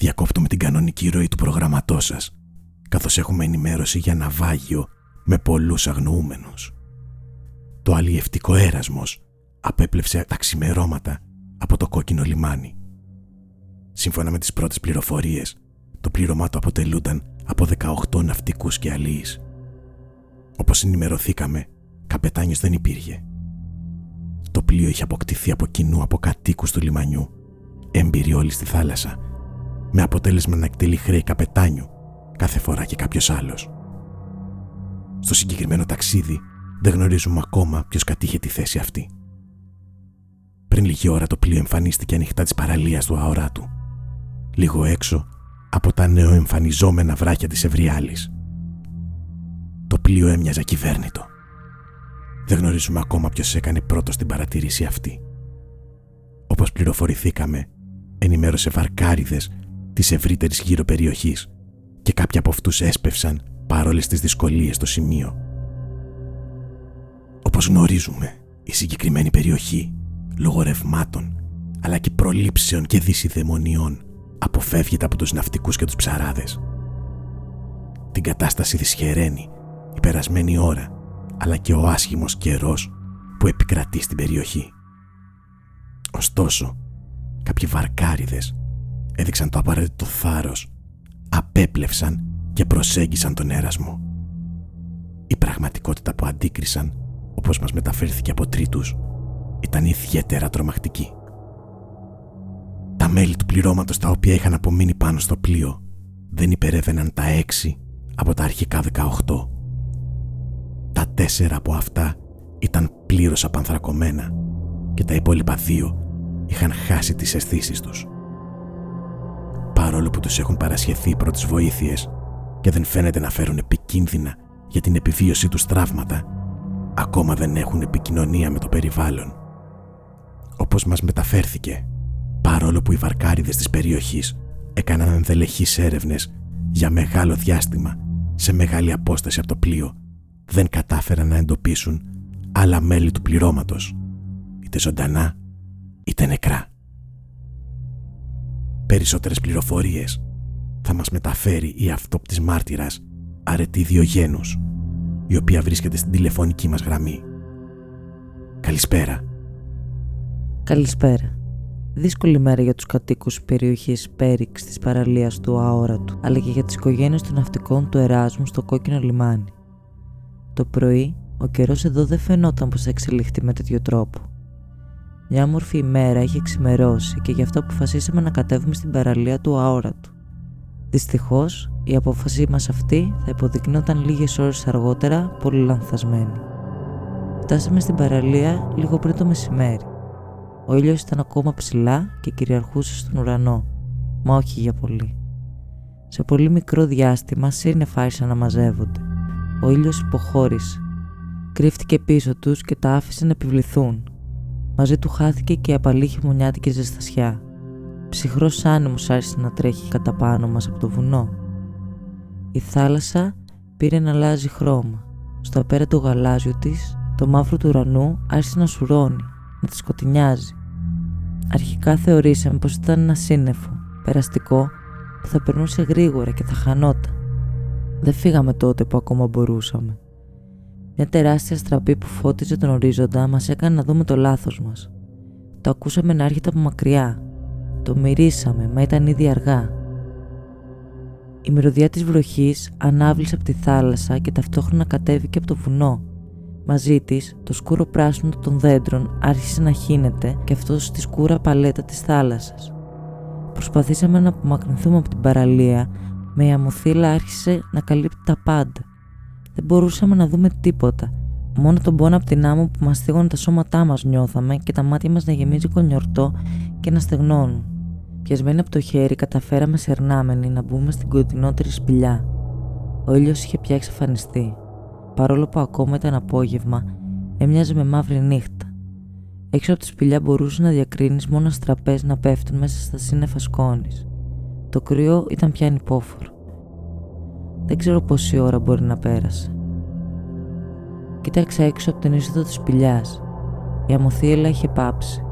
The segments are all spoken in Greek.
Διακόπτουμε την κανονική ροή του προγραμματό σας, καθώς έχουμε ενημέρωση για ναυάγιο με πολλούς αγνοούμενους. Το αλλιευτικό έρασμος απέπλεψε τα ξημερώματα από το κόκκινο λιμάνι. Σύμφωνα με τις πρώτες πληροφορίες, το πλήρωμά του αποτελούνταν από 18 ναυτικούς και αλλοίς. Όπως ενημερωθήκαμε, καπετάνιος δεν υπήρχε. Το πλοίο είχε αποκτηθεί από κοινού από κατοίκους του λιμανιού, έμπειροι όλοι στη θάλασσα, με αποτέλεσμα να εκτελεί χρέη καπετάνιου κάθε φορά και κάποιος άλλος. Στο συγκεκριμένο ταξίδι δεν γνωρίζουμε ακόμα ποιος κατήχε τη θέση αυτή. Πριν λίγη ώρα το πλοίο εμφανίστηκε ανοιχτά της παραλίας του αοράτου, λίγο έξω από τα νεοεμφανιζόμενα βράχια της Ευριάλης. Το πλοίο έμοιαζε κυβέρνητο. Δεν γνωρίζουμε ακόμα ποιος έκανε πρώτος την παρατήρηση αυτή. Όπως πληροφορηθήκαμε, ενημέρωσε βαρκάριδες της ευρύτερης γύρω περιοχής και κάποιοι από αυτούς έσπευσαν παρόλες τις δυσκολίες στο σημείο. Όπως γνωρίζουμε, η συγκεκριμένη περιοχή, λόγω ρευμάτων, αλλά και προλήψεων και δυσιδαιμονιών, αποφεύγεται από τους ναυτικούς και τους ψαράδες. Την κατάσταση δυσχεραίνει η περασμένη ώρα, αλλά και ο άσχημος καιρός που επικρατεί στην περιοχή. Ωστόσο, κάποιοι βαρκάριδες έδειξαν το απαραίτητο θάρρος, απέπλευσαν και προσέγγισαν τον έρασμο. Η πραγματικότητα που αντίκρισαν, όπως μας μεταφέρθηκε από τρίτους, ήταν ιδιαίτερα τρομακτική. Τα μέλη του πληρώματος τα οποία είχαν απομείνει πάνω στο πλοίο δεν υπερεύαιναν τα έξι από τα αρχικά 18. Τα τέσσερα από αυτά ήταν πλήρως απανθρακωμένα και τα υπόλοιπα δύο είχαν χάσει τις αισθήσεις τους. Παρόλο που τους έχουν παρασχεθεί πρώτες βοήθειες και δεν φαίνεται να φέρουν επικίνδυνα για την επιβίωσή τους τραύματα, ακόμα δεν έχουν επικοινωνία με το περιβάλλον. Όπως μας μεταφέρθηκε, παρόλο που οι βαρκάριδες της περιοχής έκαναν ενδελεχείς έρευνες για μεγάλο διάστημα σε μεγάλη απόσταση από το πλοίο, δεν κατάφεραν να εντοπίσουν άλλα μέλη του πληρώματος, είτε ζωντανά είτε νεκρά. Περισσότερες πληροφορίες θα μας μεταφέρει η αυτόπτης μάρτυρας Αρετή Διογένους, η οποία βρίσκεται στην τηλεφωνική μας γραμμή. Καλησπέρα. Καλησπέρα. Δύσκολη μέρα για τους κατοίκους περιοχής Πέριξ της παραλίας του Αόρατου, αλλά και για τις οικογένειες των ναυτικών του Εράσμου στο κόκκινο λιμάνι. Το πρωί, ο καιρός εδώ δεν φαινόταν πως θα εξελιχθεί με τέτοιο τρόπο. Μια όμορφη ημέρα είχε ξημερώσει και γι' αυτό αποφασίσαμε να κατέβουμε στην παραλία του Αόρατου. Δυστυχώς, η απόφασή μας αυτή θα υποδεικνύονταν λίγες ώρες αργότερα πολύ λανθασμένη. Φτάσαμε στην παραλία λίγο πριν το μεσημέρι. Ο ήλιος ήταν ακόμα ψηλά και κυριαρχούσε στον ουρανό, μα όχι για πολύ. Σε πολύ μικρό διάστημα σύννεφα άρχισαν να μαζεύονται. Ο ήλιος υποχώρησε. Κρύφτηκε πίσω τους και τα άφησε να επιβληθούν. Μαζί του χάθηκε και η απαλή χειμωνιάτικη ζεστασιά. Ψυχρός άνεμος άρχισε να τρέχει κατά πάνω μας από το βουνό. Η θάλασσα πήρε να αλλάζει χρώμα. Στο απέραντο γαλάζιο της, το μαύρο του ουρανού άρχισε να σουρώνει, να τη σκοτεινιάζει. Αρχικά θεωρήσαμε πως ήταν ένα σύννεφο, περαστικό, που θα περνούσε γρήγορα και θα χανόταν. Δεν φύγαμε τότε που ακόμα μπορούσαμε. Μια τεράστια στραπή που φώτιζε τον ορίζοντα μας έκανε να δούμε το λάθος μας. Το ακούσαμε να έρχεται από μακριά. Το μυρίσαμε, μα ήταν ήδη αργά. Η μυρωδιά της βροχής ανάβλησε από τη θάλασσα και ταυτόχρονα κατέβηκε από το βουνό. Μαζί της, το σκούρο πράσινο των δέντρων άρχισε να χύνεται και αυτός στη σκούρα παλέτα της θάλασσας. Προσπαθήσαμε να απομακρυνθούμε από την παραλία, με η αμοθύλα άρχισε να καλύπτει τα πάντα. Δεν μπορούσαμε να δούμε τίποτα. Μόνο τον πόνο από την άμμο που μας θίγωνε τα σώματά μας νιώθαμε και τα μάτια μας να γεμίζει κονιορτό και να στεγνώνουν. Πιασμένοι από το χέρι, καταφέραμε σερνάμενοι να μπούμε στην κοντινότερη σπηλιά. Ο ήλιος είχε πια εξαφανιστεί. Παρόλο που ακόμα ήταν απόγευμα, έμοιαζε με μαύρη νύχτα. Έξω από τη σπηλιά μπορούσε να διακρίνεις μόνο αστραπέ να πέφτουν μέσα στα σύννεφα σκόνης. Το κρύο ήταν πια ανυπόφορο. Δεν ξέρω πόση ώρα μπορεί να πέρασε. Κοίταξα έξω από την είσοδο της σπηλιάς. Η αμοθύελα είχε πάψει.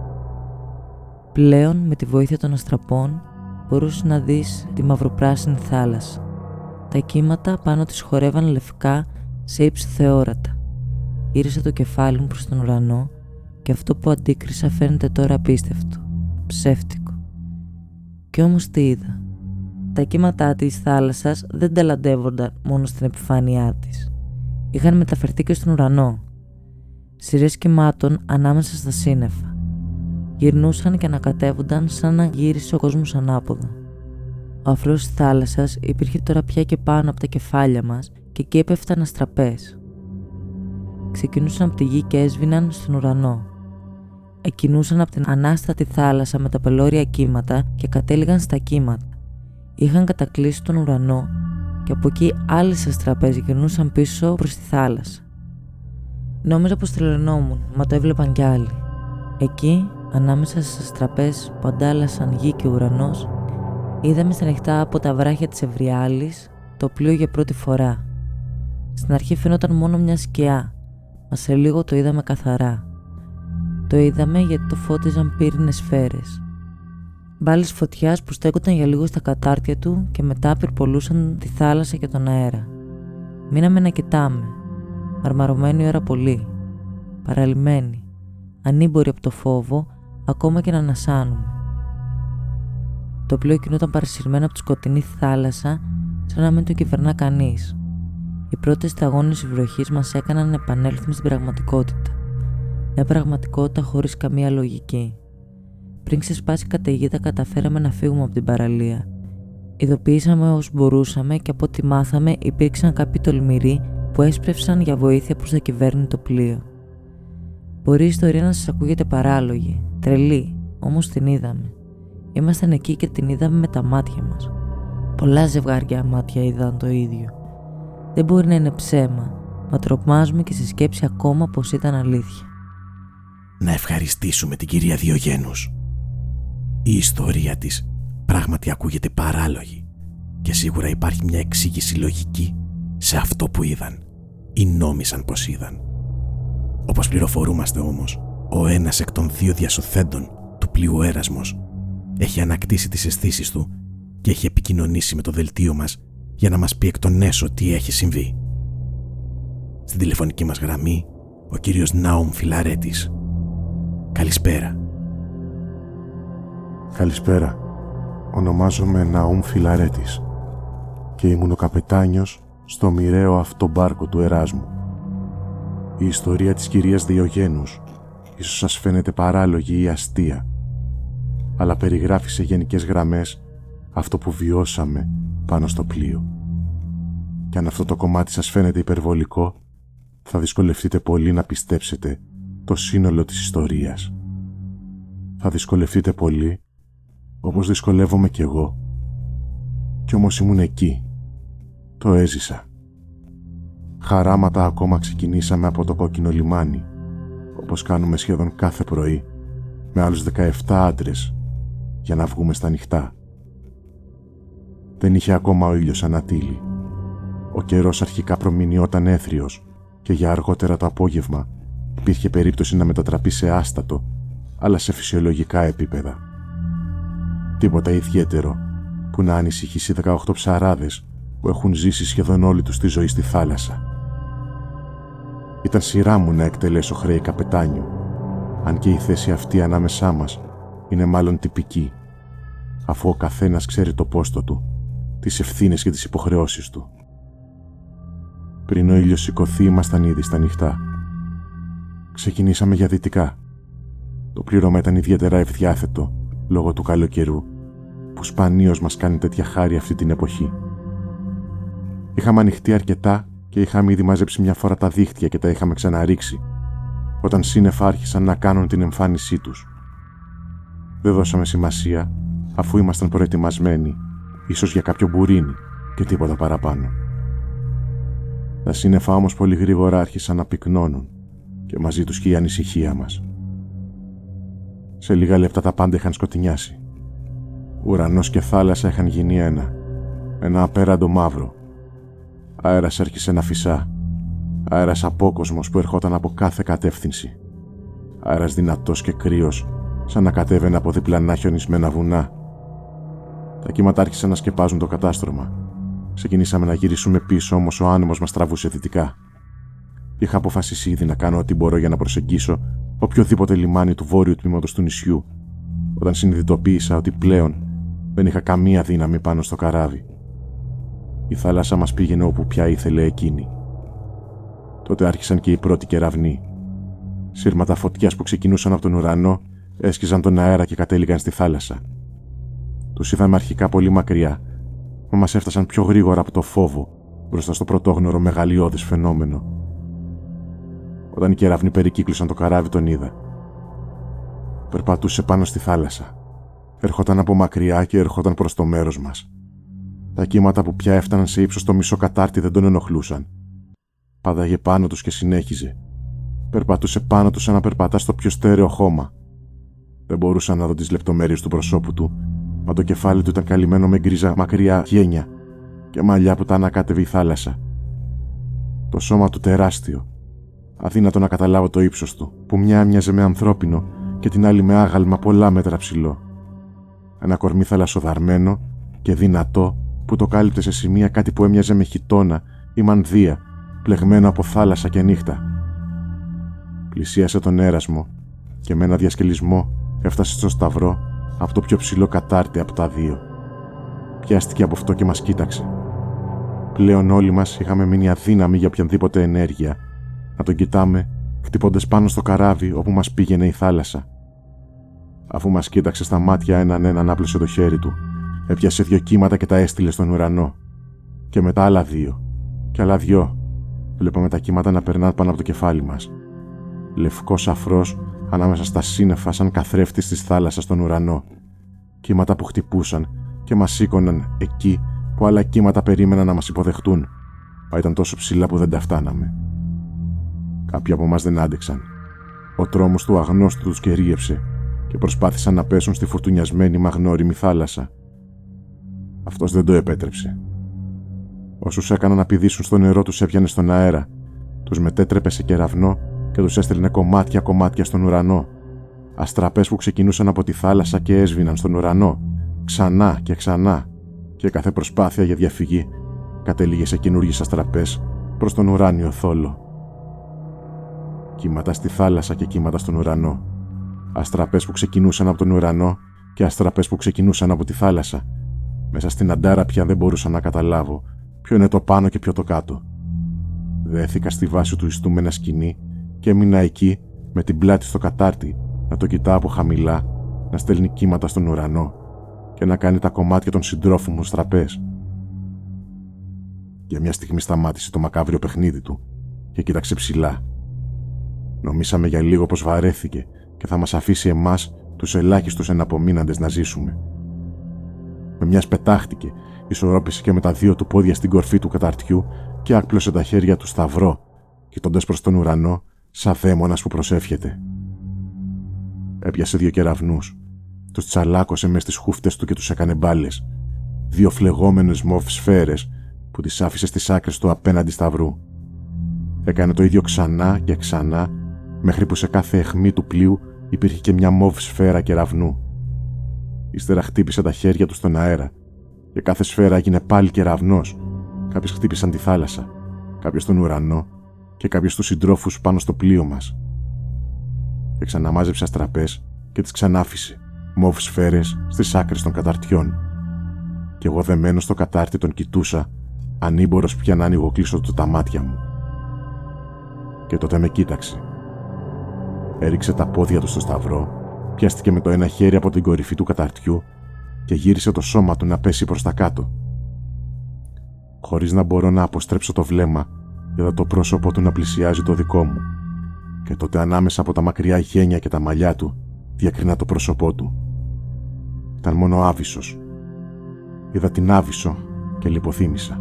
Πλέον, με τη βοήθεια των αστραπών, μπορούσες να δεις τη μαυροπράσινη θάλασσα. Τα κύματα πάνω της χορεύαν λευκά σε ύψη θεόρατα. Γύρισα το κεφάλι μου προς τον ουρανό και αυτό που αντίκρισα φαίνεται τώρα απίστευτο, ψεύτικο. Κι όμως τι είδα. Τα κύματά της θάλασσας δεν ταλαντεύονταν μόνο στην επιφάνειά της. Είχαν μεταφερθεί και στον ουρανό. Σειρές κυμάτων ανάμεσα στα σύννεφα. Γυρνούσαν και ανακατεύονταν σαν να γύρισε ο κόσμος ανάποδα. Ο αφρός της θάλασσας υπήρχε τώρα πια και πάνω από τα κεφάλια μας και εκεί έπεφταν αστραπές. Ξεκινούσαν από τη γη και έσβηναν στον ουρανό. Εκκινούσαν από την ανάστατη θάλασσα με τα πελώρια κύματα και κατέληγαν στα κύματα. Είχαν κατακλείσει τον ουρανό και από εκεί άλλε αστραπέ γυρνούσαν πίσω προς τη θάλασσα. Νόμιζα πως τρελαινόμουν, μα το έβλεπαν κι άλλοι. Εκεί, ανάμεσα στι αστραπέ που αντάλλασαν γη και ουρανός, είδαμε στα νυχτά από τα βράχια της Ευριάλης το πλοίο για πρώτη φορά. Στην αρχή φαινόταν μόνο μια σκιά, μα σε λίγο το είδαμε καθαρά. Το είδαμε γιατί το φώτιζαν πύρινες σφαίρες. Μπάλες φωτιάς που στέκονταν για λίγο στα κατάρτια του και μετά πυρπολούσαν τη θάλασσα και τον αέρα. Μείναμε να κοιτάμε. Αρμαρωμένοι ώρα πολύ. Παραλυμένοι. Ανήμποροι από το φόβο, ακόμα και να ανασάνουμε. Το πλοίο κινούταν παρασυρμένο από τη σκοτεινή θάλασσα, σαν να μην το κυβερνά κανείς. Οι πρώτες σταγόνες βροχής μας έκαναν να επανέλθουμε στην πραγματικότητα. Μια πραγματικότητα χωρίς καμία λογική. Πριν ξεσπάσει η καταιγίδα, καταφέραμε να φύγουμε από την παραλία. Ειδοποιήσαμε όσο μπορούσαμε και από ό,τι μάθαμε υπήρξαν κάποιοι τολμηροί που έσπρευσαν για βοήθεια προς τα κυβέρνη το πλοίο. Μπορεί η ιστορία να σας ακούγεται παράλογη, τρελή, όμως την είδαμε. Ήμασταν εκεί και την είδαμε με τα μάτια μας. Πολλά ζευγάρια μάτια είδαν το ίδιο. Δεν μπορεί να είναι ψέμα, μα τρομάζουμε και στη σκέψη ακόμα πως ήταν αλήθεια. Να ευχαριστήσουμε την κυρία Διογένους η ιστορία της πράγματι ακούγεται παράλογη και σίγουρα υπάρχει μια εξήγηση λογική σε αυτό που είδαν ή νόμισαν πως είδαν. Όπως πληροφορούμαστε όμως, ο ένας εκ των δύο διασωθέντων του πλοίου Έρασμος έχει ανακτήσει τις αισθήσεις του και έχει επικοινωνήσει με το δελτίο μας για να μας πει εκ των έσω τι έχει συμβεί. Στην τηλεφωνική μας γραμμή, ο κύριος Νάουμ Φιλαρέτης. Καλησπέρα. Καλησπέρα. Ονομάζομαι Ναούμ Φιλαρέτης και ήμουν ο καπετάνιος στο μοιραίο αυτό μπάρκο του Εράσμου. Η ιστορία της κυρίας Διογένους ίσως σας φαίνεται παράλογη ή αστεία, αλλά περιγράφει σε γενικές γραμμές αυτό που βιώσαμε πάνω στο πλοίο. Και αν αυτό το κομμάτι σας φαίνεται υπερβολικό, θα δυσκολευτείτε πολύ να πιστέψετε το σύνολο της ιστορίας. Θα δυσκολευτείτε πολύ όπως δυσκολεύομαι κι εγώ. Κι όμως ήμουν εκεί. Το έζησα. Χαράματα ακόμα ξεκινήσαμε από το κόκκινο λιμάνι, όπως κάνουμε σχεδόν κάθε πρωί, με άλλους 17 άντρες, για να βγούμε στα νυχτά. Δεν είχε ακόμα ο ήλιος ανατύλει. Ο καιρός αρχικά προμηνιόταν έθριος και για αργότερα το απόγευμα υπήρχε περίπτωση να μετατραπεί σε άστατο, αλλά σε φυσιολογικά επίπεδα. Τίποτα ιδιαίτερο που να ανησυχήσει 18 ψαράδες που έχουν ζήσει σχεδόν όλη τους τη ζωή στη θάλασσα. Ήταν σειρά μου να εκτελέσω χρέη καπετάνιου, αν και η θέση αυτή ανάμεσά μας είναι μάλλον τυπική, αφού ο καθένας ξέρει το πόστο του, τις ευθύνες και τις υποχρεώσεις του. Πριν ο ήλιος σηκωθεί ήμασταν ήδη στα νυχτά. Ξεκινήσαμε για δυτικά. Το πλήρωμα ήταν ιδιαίτερα ευδιάθετο λόγω του καλοκαιρού που σπανίως μας κάνει τέτοια χάρη αυτή την εποχή. Είχαμε ανοιχτεί αρκετά και είχαμε ήδη μαζέψει μια φορά τα δίχτυα και τα είχαμε ξαναρίξει, όταν σύννεφα άρχισαν να κάνουν την εμφάνισή τους. Δεν δώσαμε σημασία, αφού ήμασταν προετοιμασμένοι, ίσως για κάποιο μπουρίνι και τίποτα παραπάνω. Τα σύννεφα όμως πολύ γρήγορα άρχισαν να πυκνώνουν και μαζί τους και η ανησυχία μας. Σε λίγα λεπτά τα πάντα είχαν σκοτεινιάσει. Ουρανός και θάλασσα είχαν γίνει ένα. Ένα απέραντο μαύρο. Αέρας έρχισε να φυσά. Αέρας απόκοσμος που ερχόταν από κάθε κατεύθυνση. Αέρας δυνατός και κρύος, σαν να κατέβαινε από διπλανά χιονισμένα βουνά. Τα Τα κύματα άρχισαν να σκεπάζουν το κατάστρωμα. Ξεκινήσαμε να γυρίσουμε πίσω, όμως ο άνεμος μας τραβούσε δυτικά. Είχα αποφασίσει ήδη να κάνω ό,τι μπορώ για να προσεγγίσω οποιοδήποτε λιμάνι του βόρειου τμήματος του νησιού, όταν συνειδητοποίησα ότι πλέον δεν είχα καμία δύναμη πάνω στο καράβι. Η θάλασσα μας πήγαινε όπου πια ήθελε εκείνη. Τότε άρχισαν και οι πρώτοι κεραυνοί. Σύρματα φωτιάς που ξεκινούσαν από τον ουρανό έσκυζαν τον αέρα και κατέληγαν στη θάλασσα. Τους είδαμε αρχικά πολύ μακριά, μα μας έφτασαν πιο γρήγορα από το φόβο μπροστά στο πρωτόγνωρο μεγαλειώδη φαινόμενο. Όταν οι κεραυνοί περικύκλωσαν το καράβι, τον είδα. Περπατούσε πάνω στη θάλασσα. Ερχόταν από μακριά και ερχόταν προς το μέρος μας. Τα κύματα που πια έφταναν σε ύψος το μισό κατάρτι δεν τον ενοχλούσαν. Πάδαγε πάνω τους και συνέχιζε. Περπατούσε πάνω του σαν να περπατά στο πιο στέρεο χώμα. Δεν μπορούσα να δω τις λεπτομέρειες του προσώπου του, μα το κεφάλι του ήταν καλυμμένο με γκρίζα μακριά γένια και μαλλιά που τα ανακάτευε η θάλασσα. Το σώμα του τεράστιο. Αδύνατο να καταλάβω το ύψος του, που μια έμοιαζε με ανθρώπινο και την άλλη με άγαλμα πολλά μέτρα ψηλό. Ένα κορμί θαλασσοδαρμένο και δυνατό που το κάλυπτε σε σημεία κάτι που έμοιαζε με χιτόνα ή μανδύα, πλεγμένο από θάλασσα και νύχτα. Πλησίασε τον έρασμο και με ένα διασκελισμό έφτασε στο σταυρό από το πιο ψηλό κατάρτι από τα δύο. Πιάστηκε από αυτό και μας κοίταξε. Πλέον όλοι μας είχαμε μείνει αδύναμοι για οποιαδήποτε ενέργεια, να τον κοιτάμε χτυπώντας πάνω στο καράβι όπου μας πήγαινε η θάλασσα. Αφού μας κοίταξε στα μάτια έναν έναν άπλωσε το χέρι του, έπιασε δύο κύματα και τα έστειλε στον ουρανό. Και μετά άλλα δύο. Και άλλα δυο. Βλέπαμε τα κύματα να περνάνε πάνω από το κεφάλι μας. Λευκός αφρός ανάμεσα στα σύννεφα σαν καθρέφτης της θάλασσας στον ουρανό. Κύματα που χτυπούσαν και μας σήκωναν εκεί που άλλα κύματα περίμεναν να μας υποδεχτούν, μα ήταν τόσο ψηλά που δεν τα φτάναμε. Κάποιοι από εμάς δεν άντεξαν. Ο τρόμος του αγνώστου τους κερίεψε και προσπάθησαν να πέσουν στη φουρτουνιασμένη μαγνώριμη θάλασσα. Αυτός δεν το επέτρεψε. Όσους έκαναν να πηδήσουν στο νερό τους έπιανε στον αέρα, τους μετέτρεπε σε κεραυνό και τους έστελνε κομμάτια-κομμάτια στον ουρανό. Αστραπές που ξεκινούσαν από τη θάλασσα και έσβηναν στον ουρανό, ξανά και ξανά, και κάθε προσπάθεια για διαφυγή κατέληγε σε καινούργιες αστραπές προς τον ουράνιο θόλο. Κύματα στη θάλασσα και κύματα στον ουρανό. Αστραπές που ξεκινούσαν από τον ουρανό και αστραπές που ξεκινούσαν από τη θάλασσα. Μέσα στην αντάρα πια δεν μπορούσα να καταλάβω ποιο είναι το πάνω και ποιο το κάτω. Δέθηκα στη βάση του ιστού με ένα σκηνή και έμεινα εκεί με την πλάτη στο κατάρτι να το κοιτά από χαμηλά, να στέλνει κύματα στον ουρανό και να κάνει τα κομμάτια των συντρόφων μου στραπές. Για μια στιγμή σταμάτησε το μακάβριο παιχνίδι του και κοίταξε ψηλά. Νομίσαμε για λίγο πως βαρέθηκε και θα μας αφήσει εμάς τους ελάχιστους εναπομείναντες να ζήσουμε. Με μιας πετάχτηκε, ισορρόπησε και με τα δύο του πόδια στην κορφή του καταρτιού και άκπλωσε τα χέρια του σταυρό, κοιτώντας προς τον ουρανό σαν δαίμονας που προσεύχεται. Έπιασε δύο κεραυνούς. Τους τσαλάκωσε μες στις χούφτες του και τους έκανε μπάλες. Δύο φλεγόμενες μοβ σφαίρες που τις άφησε στις άκρες του απέναντι σταυρού. Έκανε το ίδιο ξανά και ξανά, μέχρι που σε κάθε αιχμή του πλοίου υπήρχε και μια μοβ σφαίρα κεραυνού. Ύστερα χτύπησε τα χέρια του στον αέρα και κάθε σφαίρα έγινε πάλι κεραυνό. Κάποιες χτύπησαν τη θάλασσα, κάποιο τον ουρανό και κάποιου τους συντρόφους πάνω στο πλοίο μας. Και ξαναμάζεψε αστραπές και τις ξανάφησε, μοβ σφαίρες στις άκρες των καταρτιών. Κι εγώ δεμένο στο κατάρτι τον κοιτούσα, ανήμπορος πια να ανοιγοκλείσω του τα μάτια μου. Και τότε με κοίταξε. Έριξε τα πόδια του στο σταυρό, πιάστηκε με το ένα χέρι από την κορυφή του καταρτιού και γύρισε το σώμα του να πέσει προς τα κάτω. Χωρίς να μπορώ να αποστρέψω το βλέμμα, είδα το πρόσωπό του να πλησιάζει το δικό μου και τότε ανάμεσα από τα μακριά γένια και τα μαλλιά του διακρινά το πρόσωπό του. Ήταν μόνο άβυσος. Είδα την άβυσο και λιποθύμησα.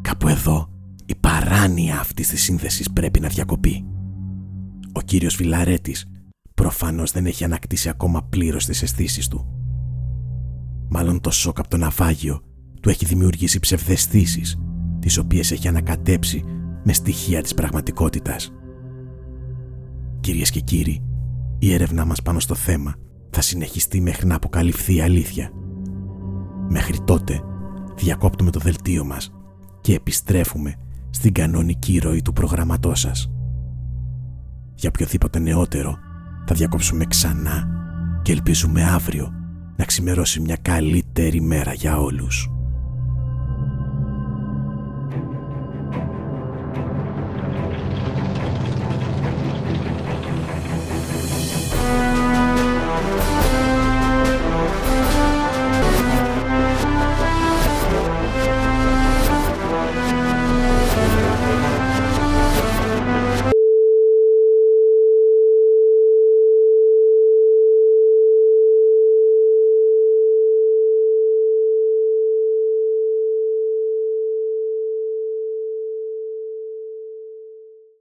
Κάπου εδώ η παράνοια αυτή της σύνθεση πρέπει να διακοπεί. Ο κύριος Βιλαρέτης προφανώς δεν έχει ανακτήσει ακόμα πλήρως τις αισθήσεις του. Μάλλον το σοκ από το ναυάγιο του έχει δημιουργήσει ψευδεστήσεις τις οποίες έχει ανακατέψει με στοιχεία της πραγματικότητας. Κυρίες και κύριοι, η έρευνά μας πάνω στο θέμα θα συνεχιστεί μέχρι να αποκαλυφθεί η αλήθεια Μέχρι τότε διακόπτουμε το δελτίο μας και επιστρέφουμε στην κανονική ροή του προγραμματός σας. Για οποιοδήποτε νεότερο θα διακόψουμε ξανά και ελπίζουμε αύριο να ξημερώσει μια καλύτερη μέρα για όλους.